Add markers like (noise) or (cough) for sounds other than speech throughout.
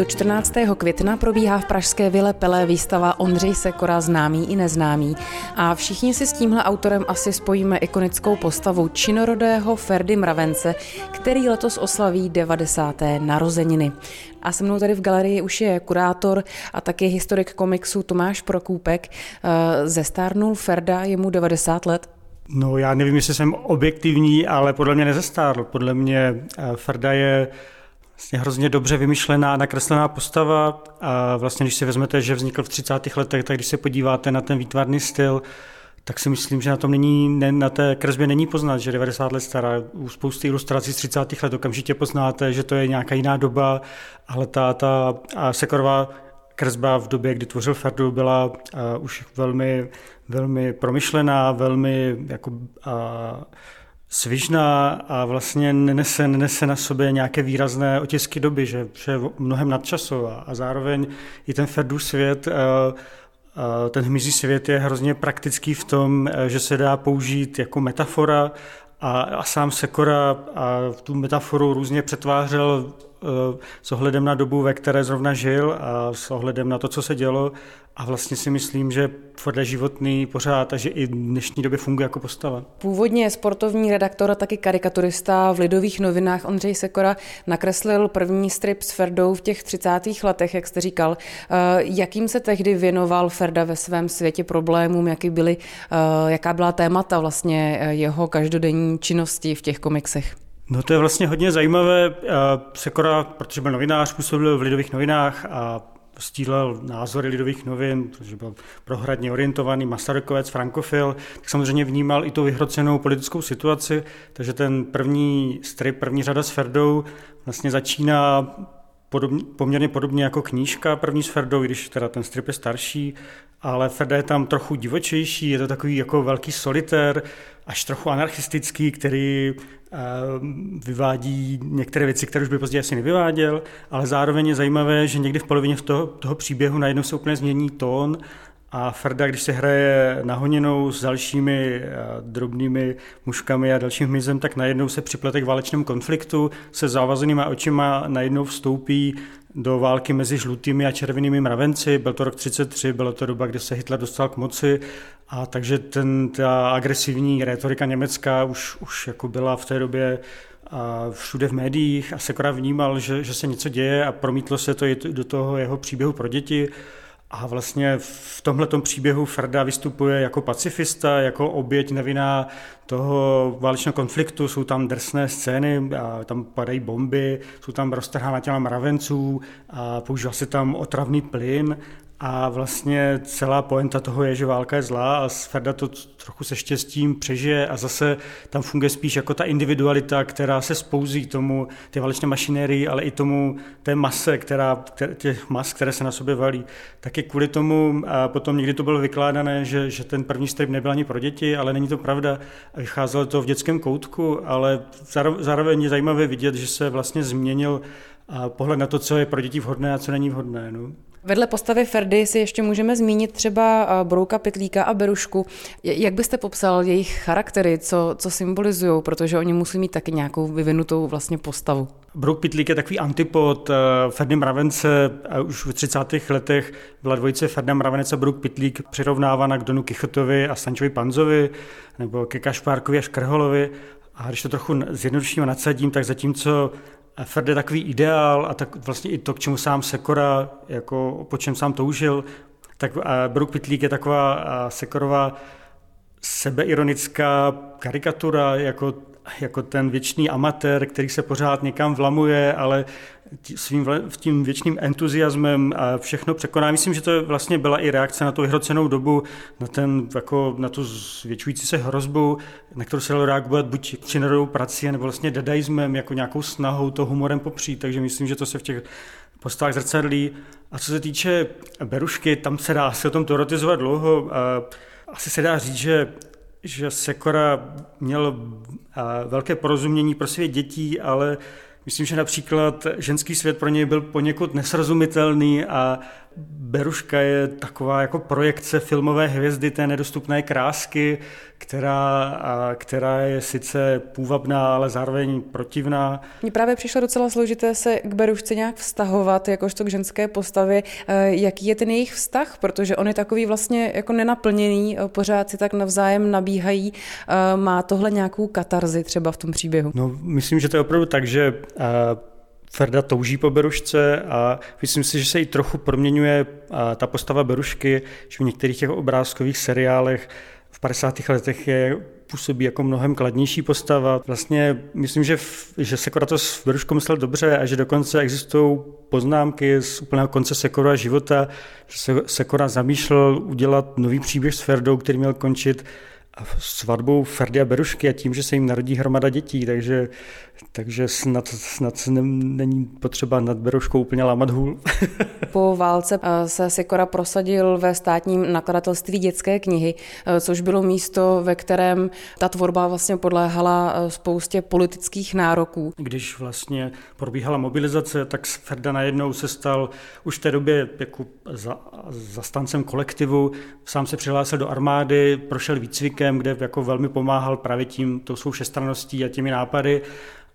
Do 14. května probíhá v Pražské vile Pelé výstava Ondřej Sekora známý i neznámý a všichni si s tímhle autorem asi spojíme ikonickou postavu činorodého Ferdy Mravence, který letos oslaví 90. narozeniny. A se mnou tady v galerii už je kurátor a taky historik komiksu Tomáš Prokůpek. Eh, zestárnul Ferda, je mu 90 let. No já nevím, jestli jsem objektivní, ale podle mě nezestárl. Podle mě eh, Ferda je vlastně hrozně dobře vymyšlená, nakreslená postava a vlastně když si vezmete, že vznikl v 30. letech, tak když se podíváte na ten výtvarný styl, tak si myslím, že na tom není, ne, na té kresbě není poznat, že 90 let stará. U spousty ilustrací z 30. let okamžitě poznáte, že to je nějaká jiná doba, ale ta, ta a Sekorová kresba v době, kdy tvořil Ferdu, byla uh, už velmi, velmi promyšlená, velmi jako, uh, svižná a vlastně nenese, nenese na sobě nějaké výrazné otisky doby, že, že je mnohem nadčasová. A zároveň i ten Ferdův svět uh, ten hmyzí svět je hrozně praktický v tom, že se dá použít jako metafora a, a sám Sekora a tu metaforu různě přetvářel Eh, s ohledem na dobu, ve které zrovna žil a s ohledem na to, co se dělo. A vlastně si myslím, že Ford je životný pořád a že i v dnešní době funguje jako postava. Původně sportovní redaktor a taky karikaturista v Lidových novinách Ondřej Sekora nakreslil první strip s Ferdou v těch 30. letech, jak jste říkal. Eh, jakým se tehdy věnoval Ferda ve svém světě problémům, jaký byly, eh, jaká byla témata vlastně jeho každodenní činnosti v těch komiksech? No to je vlastně hodně zajímavé. Sekora, protože byl novinář, působil v Lidových novinách a stílel názory lidových novin, protože byl prohradně orientovaný Masarykovec, frankofil, tak samozřejmě vnímal i tu vyhrocenou politickou situaci, takže ten první strip, první řada s Ferdou vlastně začíná podobně, poměrně podobně jako knížka první s Ferdou, když teda ten strip je starší, ale Ferda je tam trochu divočejší, je to takový jako velký solitér, až trochu anarchistický, který eh, vyvádí některé věci, které už by později asi nevyváděl, ale zároveň je zajímavé, že někdy v polovině toho, toho příběhu najednou se úplně změní tón a Ferda, když se hraje nahoněnou s dalšími eh, drobnými muškami a dalším hmyzem, tak najednou se připlete k válečnému konfliktu, se závazenýma očima najednou vstoupí do války mezi žlutými a červenými mravenci. Byl to rok 33, byla to doba, kdy se Hitler dostal k moci a takže ten, ta agresivní retorika německá už, už jako byla v té době a všude v médiích a Sekora vnímal, že, že se něco děje a promítlo se to i do toho jeho příběhu pro děti. A vlastně v tomhle příběhu Ferda vystupuje jako pacifista, jako oběť nevinná toho válečného konfliktu. Jsou tam drsné scény, a tam padají bomby, jsou tam roztrhána těla mravenců a používá se tam otravný plyn a vlastně celá poenta toho je, že válka je zlá a Sferda to trochu se štěstím přežije a zase tam funguje spíš jako ta individualita, která se spouzí tomu, ty válečné mašinérii, ale i tomu té mase, která, těch mas, které se na sobě valí. Taky kvůli tomu a potom někdy to bylo vykládané, že, že ten první strip nebyl ani pro děti, ale není to pravda. Vycházelo to v dětském koutku, ale zároveň je zajímavé vidět, že se vlastně změnil pohled na to, co je pro děti vhodné a co není vhodné. No. Vedle postavy Ferdy si ještě můžeme zmínit třeba Brouka, Pitlíka a Berušku. Jak byste popsal jejich charaktery, co, co symbolizují, protože oni musí mít taky nějakou vyvinutou vlastně postavu? Brouk Pitlík je takový antipod Ferdy Mravence. Už v 30. letech byla dvojice Ferda Mravenec a Brouk Pitlík přirovnávána k Donu Kichotovi a Stančovi Panzovi nebo ke Kašpárkovi a Škrholovi. A když to trochu zjednoduším nadsadím, tak zatímco Ferd je takový ideál a tak vlastně i to, k čemu sám Sekora, jako po čem sám toužil, tak Brook Pitlík je taková Sekorová sebeironická karikatura, jako, jako ten věčný amatér, který se pořád někam vlamuje, ale svým tím věčným entuziasmem a všechno překoná. Myslím, že to vlastně byla i reakce na tu vyhrocenou dobu, na, ten, jako, na tu zvětšující se hrozbu, na kterou se dalo reagovat buď činorodou prací, nebo vlastně dadaismem, jako nějakou snahou to humorem popřít. Takže myslím, že to se v těch postavách zrcadlí. A co se týče Berušky, tam se dá se o tom teoretizovat dlouho. Asi se dá říct, že že Sekora měl velké porozumění pro svět dětí, ale Myslím, že například ženský svět pro něj byl poněkud nesrozumitelný a Beruška je taková jako projekce filmové hvězdy té nedostupné krásky, která, která je sice půvabná, ale zároveň protivná. Mně právě přišlo docela složité se k Berušce nějak vztahovat, jakožto k ženské postavě. E, jaký je ten jejich vztah? Protože on je takový vlastně jako nenaplněný, e, pořád si tak navzájem nabíhají. E, má tohle nějakou katarzi třeba v tom příběhu? No, myslím, že to je opravdu tak, že Ferda touží po Berušce a myslím si, že se i trochu proměňuje ta postava Berušky, že v některých těch obrázkových seriálech v 50. letech je působí jako mnohem kladnější postava. Vlastně myslím, že, v, že Sekora to s Beruškou myslel dobře a že dokonce existují poznámky z úplného konce Sekora života, že se Sekora zamýšlel udělat nový příběh s Ferdou, který měl končit svatbou Ferdy a Berušky a tím, že se jim narodí hromada dětí, takže, takže snad, snad není potřeba nad Beruškou úplně lámat hůl. (laughs) po válce eh, se Sikora prosadil ve státním nakladatelství dětské knihy, eh, což bylo místo, ve kterém ta tvorba vlastně podléhala eh, spoustě politických nároků. Když vlastně probíhala mobilizace, tak Ferda najednou se stal už v té době jako za, zastancem kolektivu, sám se přihlásil do armády, prošel výcvikem, kde jako velmi pomáhal právě tím, tou svou všestranností a těmi nápady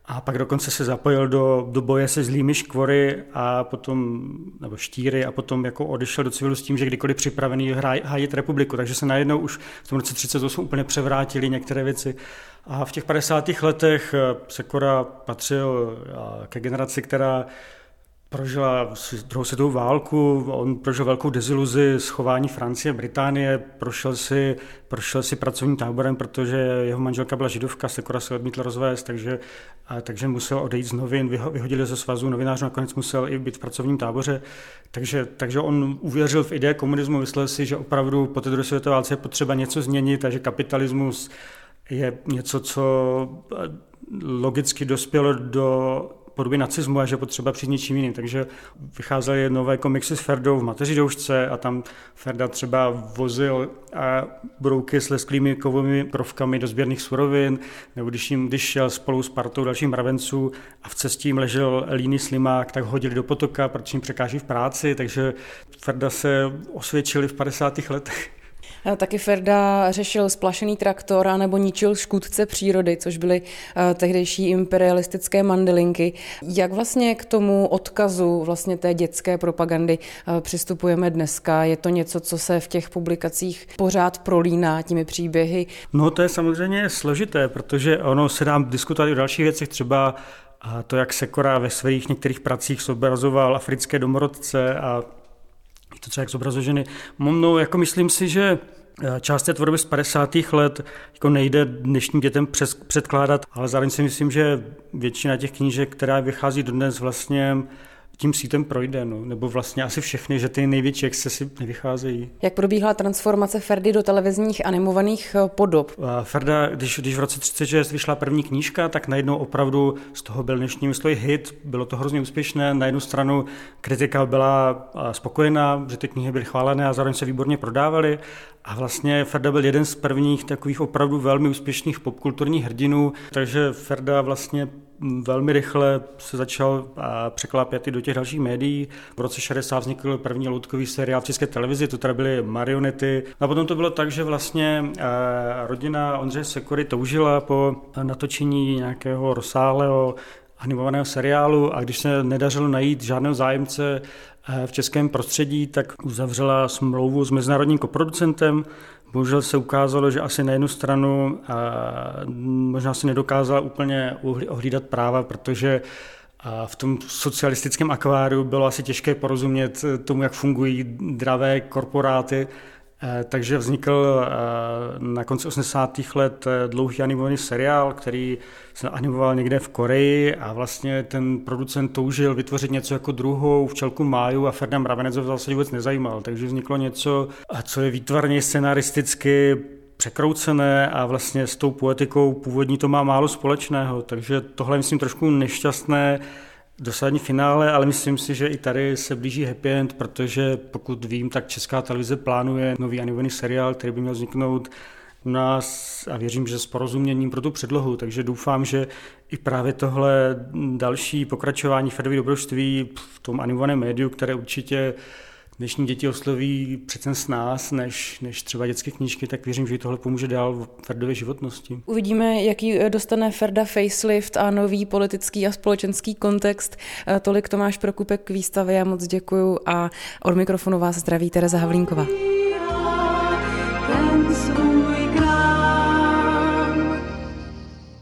a pak dokonce se zapojil do, do boje se zlými škvory a potom, nebo štíry a potom jako odešel do civilu s tím, že kdykoliv připravený hájit republiku. Takže se najednou už v tom roce 38 úplně převrátili některé věci. A v těch 50. letech eh, Sekora patřil eh, ke generaci, která prožila druhou světovou válku, on prožil velkou deziluzi schování Francie, Británie, prošel si, prošel si pracovním táborem, protože jeho manželka byla židovka, Sekora se odmítl rozvést, takže, a, takže musel odejít z novin, vyhodili ze svazu novinářů, nakonec musel i být v pracovním táboře, takže, takže on uvěřil v ideje komunismu, myslel si, že opravdu po té druhé světové válce je potřeba něco změnit a že kapitalismus je něco, co logicky dospělo do podoby nacismu a že potřeba přijít něčím jiným. Takže vycházely nové komiksy s Ferdou v mateři doušce a tam Ferda třeba vozil a brouky s lesklými kovovými krovkami do sběrných surovin, nebo když, jim, když šel spolu s partou dalších mravenců a v cestě jim ležel líný slimák, tak hodili do potoka, protože jim překáží v práci, takže Ferda se osvědčili v 50. letech. Taky Ferda řešil splašený traktor nebo ničil škůdce přírody, což byly eh, tehdejší imperialistické mandelinky. Jak vlastně k tomu odkazu vlastně té dětské propagandy eh, přistupujeme dneska? Je to něco, co se v těch publikacích pořád prolíná těmi příběhy? No to je samozřejmě složité, protože ono se dá diskutovat o dalších věcech, třeba a to, jak Sekora ve svých některých pracích zobrazoval africké domorodce a to třeba jak zobrazuje ženy. Jako myslím si, že eh, Část té tvorby z 50. let jako nejde dnešním dětem přes, předkládat, ale zároveň si myslím, že většina těch knížek, která vychází dodnes, vlastně tím sítem projde, no. nebo vlastně asi všechny, že ty největší excesy nevycházejí. Jak probíhala transformace Ferdy do televizních animovaných eh, podob? Ferda, když, když v roce 36 vyšla první knížka, tak najednou opravdu z toho byl dnešní mysloj hit, bylo to hrozně úspěšné. Na jednu stranu kritika byla spokojená, že ty knihy byly chválené a zároveň se výborně prodávaly. A vlastně Ferda byl jeden z prvních takových opravdu velmi úspěšných popkulturních hrdinů, takže Ferda vlastně velmi rychle se začal překlápět i do těch dalších médií. V roce 60 vznikl první loutkový seriál v české televizi, to tady byly marionety. A potom to bylo tak, že vlastně rodina Ondřeje Sekory toužila po natočení nějakého rozsáhlého animovaného seriálu a když se nedařilo najít žádného zájemce v českém prostředí, tak uzavřela smlouvu s mezinárodním koproducentem, Bohužel se ukázalo, že asi na jednu stranu možná si nedokázala úplně ohlídat práva, protože v tom socialistickém akváriu bylo asi těžké porozumět tomu, jak fungují dravé korporáty takže vznikl eh, na konci 80. let eh, dlouhý animovaný seriál, který se animoval někde v Koreji a vlastně ten producent toužil vytvořit něco jako druhou včelku Máju a Ferdinand Mravenec ho v zásadě vůbec nezajímal. Takže vzniklo něco, co je výtvarně scenaristicky překroucené a vlastně s tou poetikou původní to má málo společného. Takže tohle je, myslím, trošku nešťastné dosadní finále, ale myslím si, že i tady se blíží happy end, protože pokud vím, tak Česká televize plánuje nový animovaný seriál, který by měl vzniknout u nás a věřím, že s porozuměním pro tu předlohu, takže doufám, že i právě tohle další pokračování Fedovy dobrožství v tom animovaném médiu, které určitě dnešní děti osloví přece s nás, než, než třeba dětské knížky, tak věřím, že tohle pomůže dál v Ferdově životnosti. Uvidíme, jaký dostane Ferda facelift a nový politický a společenský kontext. Tolik Tomáš Prokupek k výstavě, já moc děkuju a od mikrofonu vás zdraví Tereza Havlínková.